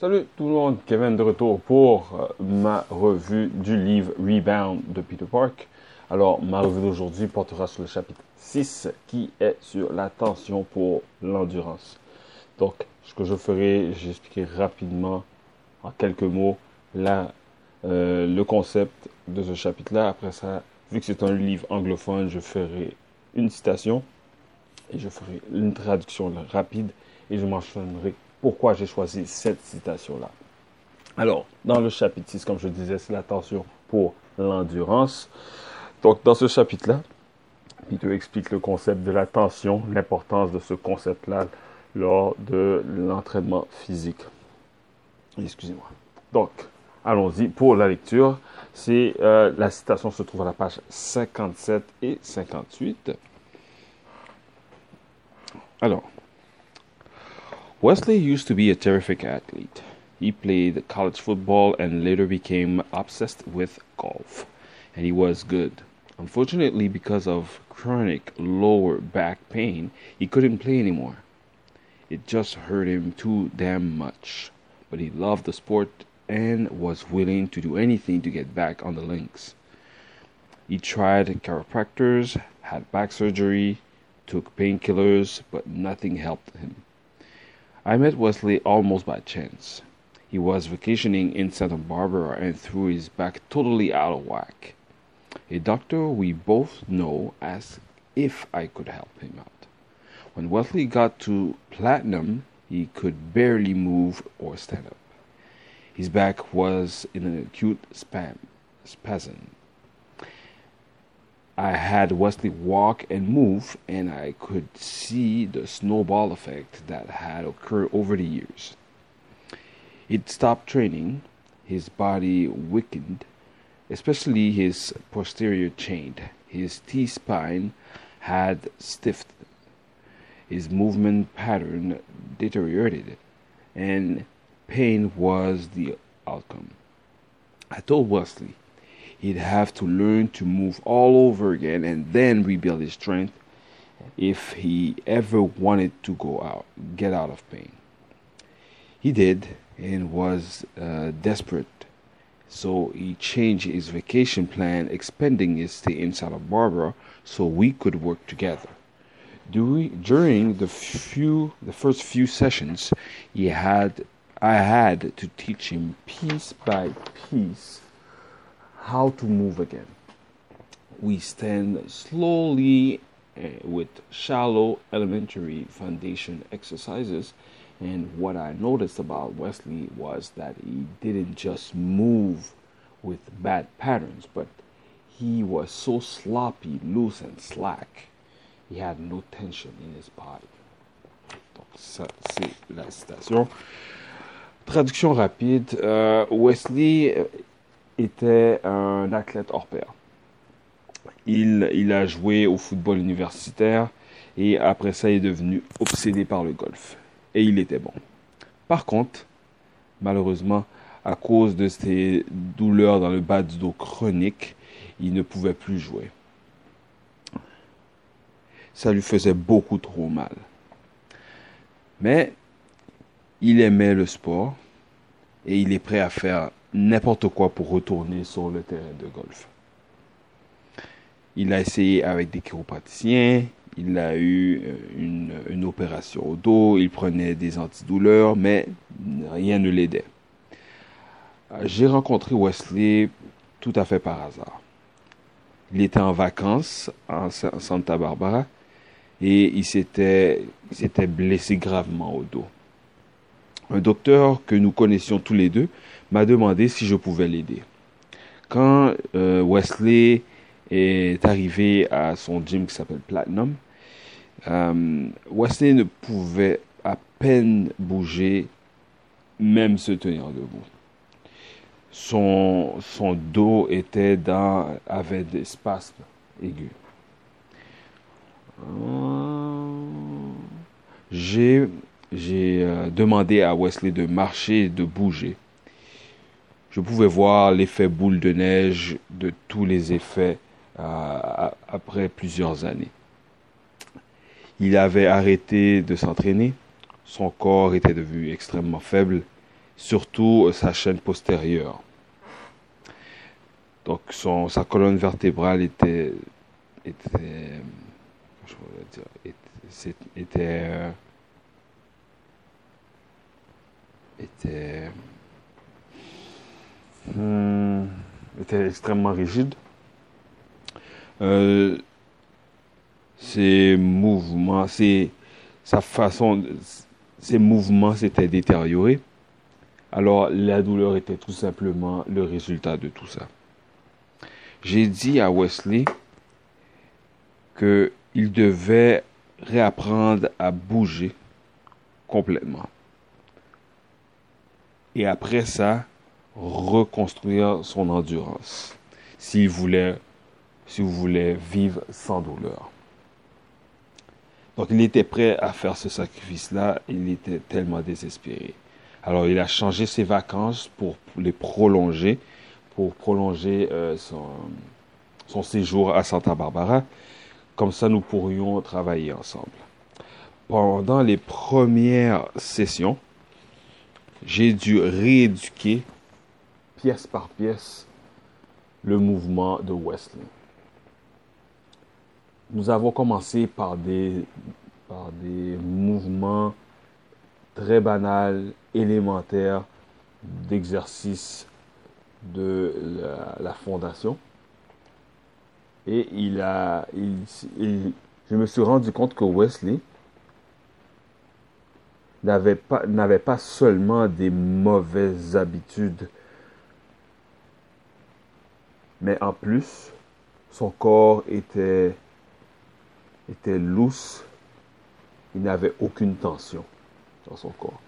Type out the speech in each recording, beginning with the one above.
Salut tout le monde, Kevin de retour pour euh, ma revue du livre Rebound de Peter Park. Alors, ma revue d'aujourd'hui portera sur le chapitre 6 qui est sur la tension pour l'endurance. Donc, ce que je ferai, j'expliquerai rapidement, en quelques mots, la, euh, le concept de ce chapitre-là. Après ça, vu que c'est un livre anglophone, je ferai une citation et je ferai une traduction rapide et je mentionnerai pourquoi j'ai choisi cette citation-là? Alors, dans le chapitre 6, comme je disais, c'est la tension pour l'endurance. Donc, dans ce chapitre-là, Peter explique le concept de la tension, l'importance de ce concept-là lors de l'entraînement physique. Excusez-moi. Donc, allons-y pour la lecture. Euh, la citation se trouve à la page 57 et 58. Alors, Wesley used to be a terrific athlete. He played college football and later became obsessed with golf. And he was good. Unfortunately, because of chronic lower back pain, he couldn't play anymore. It just hurt him too damn much. But he loved the sport and was willing to do anything to get back on the links. He tried chiropractors, had back surgery, took painkillers, but nothing helped him. I met Wesley almost by chance. He was vacationing in Santa Barbara and threw his back totally out of whack. A doctor we both know asked if I could help him out. When Wesley got to platinum, he could barely move or stand up. His back was in an acute spam, spasm. I had Wesley walk and move, and I could see the snowball effect that had occurred over the years. He'd stopped training, his body weakened, especially his posterior chain. His T spine had stiffed, his movement pattern deteriorated, and pain was the outcome. I told Wesley he'd have to learn to move all over again and then rebuild his strength if he ever wanted to go out, get out of pain. He did and was uh, desperate, so he changed his vacation plan, expanding his stay in Santa Barbara so we could work together. During the few, the first few sessions, he had, I had to teach him piece by piece how to move again. We stand slowly uh, with shallow elementary foundation exercises. And what I noticed about Wesley was that he didn't just move with bad patterns, but he was so sloppy, loose, and slack. He had no tension in his body. Donc, ça, c'est la citation. Traduction rapide. Euh, Wesley était un athlète hors pair. Il, il, a joué au football universitaire et après ça, il est devenu obsédé par le golf. Et il était bon. Par contre, malheureusement, à cause de ses douleurs dans le bas du dos chronique, il ne pouvait plus jouer. Ça lui faisait beaucoup trop mal. Mais il aimait le sport et il est prêt à faire n'importe quoi pour retourner sur le terrain de golf. Il a essayé avec des chiropraticiens, il a eu euh, une, une, opération au dos, il prenait des antidouleurs, mais rien ne l'aidait. J'ai rencontré Wesley tout à fait par hasard. Il était en vacances en Santa Barbara et il s'était blessé gravement au dos. Un docteur que nous connaissions tous les deux m'a demandé si je pouvais l'aider. Quand euh, Wesley est arrivé à son gym qui s'appelle Platinum, euh, Wesley ne pouvait à peine bouger, même se tenir debout. Son, dos était dans, avait des spasmes aigus. J'ai j'ai euh, demandé à Wesley de marcher de bouger. Je pouvais voir l'effet boule de neige de tous les effets euh, après plusieurs années. Il avait arrêté de s'entraîner, son corps était devenu extrêmement faible, surtout sa chaîne postérieure. Donc son, sa colonne vertébrale était, était, je dire, était, était, était, hmm, était extrêmement rigide. Euh, mouvements, sa façon, ses mouvements s'étaient détériorés. Alors la douleur était tout simplement le résultat de tout ça. J'ai dit à Wesley qu'il devait réapprendre à bouger complètement. Et après ça, reconstruire son endurance. S'il voulait, si vous voulez vivre sans douleur. Donc il était prêt à faire ce sacrifice-là, il était tellement désespéré. Alors il a changé ses vacances pour les prolonger, pour prolonger euh, son, son séjour à Santa Barbara. Comme ça, nous pourrions travailler ensemble. Pendant les premières sessions, j'ai dû rééduquer pièce par pièce le mouvement de Wesley. Nous avons commencé par des, par des mouvements très banals, élémentaires d'exercice de la, fondation. Et il a, je me suis rendu compte que Wesley n'avait pas, seulement des mauvaises habitudes, mais en plus, son corps était, était lousse. Il n'avait aucune tension dans son corps.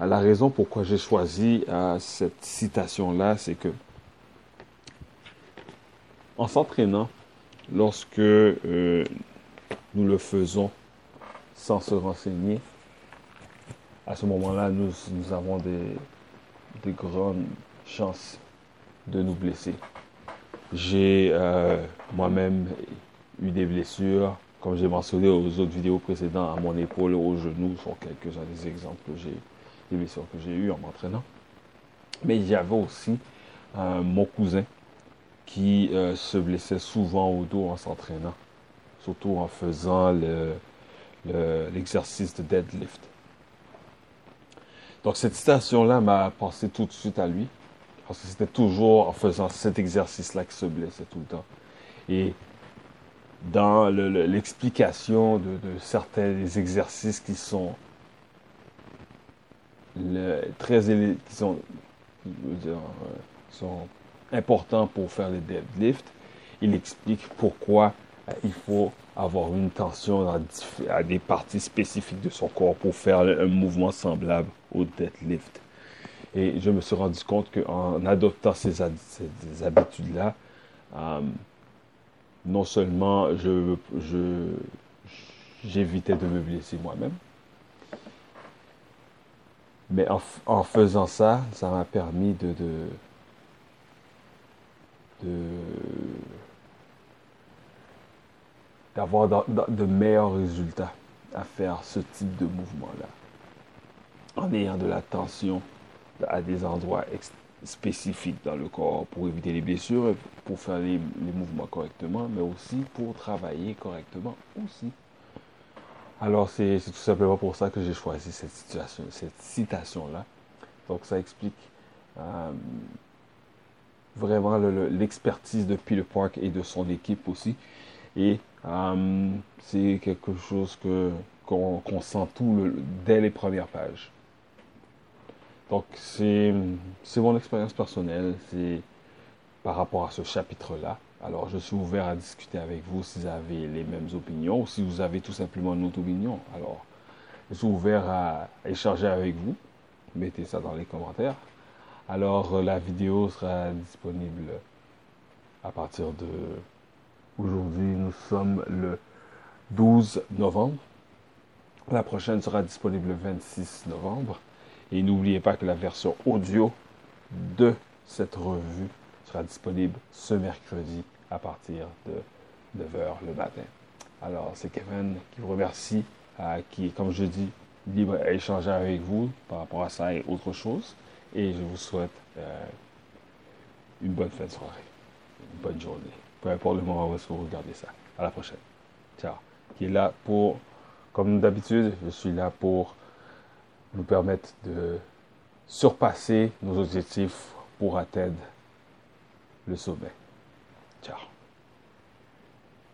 la raison pourquoi j'ai choisi euh, cette citation-là, c'est que en s'entraînant, lorsque euh, nous le faisons sans se renseigner, à ce moment-là, nous, avons des, des, grandes chances de nous blesser. J'ai euh, moi-même eu des blessures, comme j'ai mentionné aux autres vidéos précédentes, à mon épaule, au genou, sont quelques-uns des exemples que j'ai, des blessures que j'ai eues en m'entraînant. Mais avait aussi euh, mon cousin qui euh, se blessait souvent au dos en s'entraînant, surtout en faisant l'exercice de deadlift. Donc cette citation-là m'a pensé tout de suite à lui, parce que c'était toujours en faisant cet exercice-là qu'il se blessait tout le temps. Et dans l'explication de, certains exercices qui sont très qui euh, sont importants pour faire les deadlifts, il explique pourquoi euh, il faut avoir une tension à des parties spécifiques de son corps pour faire un mouvement semblable au deadlift. Et je me suis rendu compte qu'en adoptant ces, habitudes-là, euh, non seulement je, j'évitais de me blesser moi-même, mais en, faisant ça, ça m'a permis de, d'avoir de, meilleurs résultats à faire ce type de mouvement-là. En ayant de la tension à des endroits spécifiques dans le corps pour éviter les blessures, pour faire les, mouvements correctement, mais aussi pour travailler correctement aussi. Alors c'est tout simplement pour ça que j'ai choisi cette, situation, cette citation-là. Donc ça explique euh, vraiment l'expertise de Peter Park et de son équipe aussi. Et euh, c'est quelque chose qu'on sent tout dès les premières pages. Donc, c'est mon expérience personnelle, c'est par rapport à ce chapitre-là. Alors, je suis ouvert à discuter avec vous si vous avez les mêmes opinions ou si vous avez tout simplement une autre opinion. Alors, je suis ouvert à échanger avec vous. Mettez ça dans les commentaires. Alors, la vidéo sera disponible à partir de aujourd'hui. Nous sommes le 12 novembre. La prochaine sera disponible le 26 novembre. Et n'oubliez pas que la version audio de cette revue sera disponible ce mercredi à partir de 9h le matin. Alors, c'est Kevin qui vous remercie, qui, comme je dis, libre à échanger avec vous par rapport à ça et autre chose. Et je vous souhaite euh, une bonne fin de soirée, une bonne journée. Peu importe le moment où vous regardez ça. À la prochaine. Ciao. Qui est là pour, comme d'habitude, je suis là pour nous permettre de surpasser nos objectifs pour atteindre le sommet. Ciao.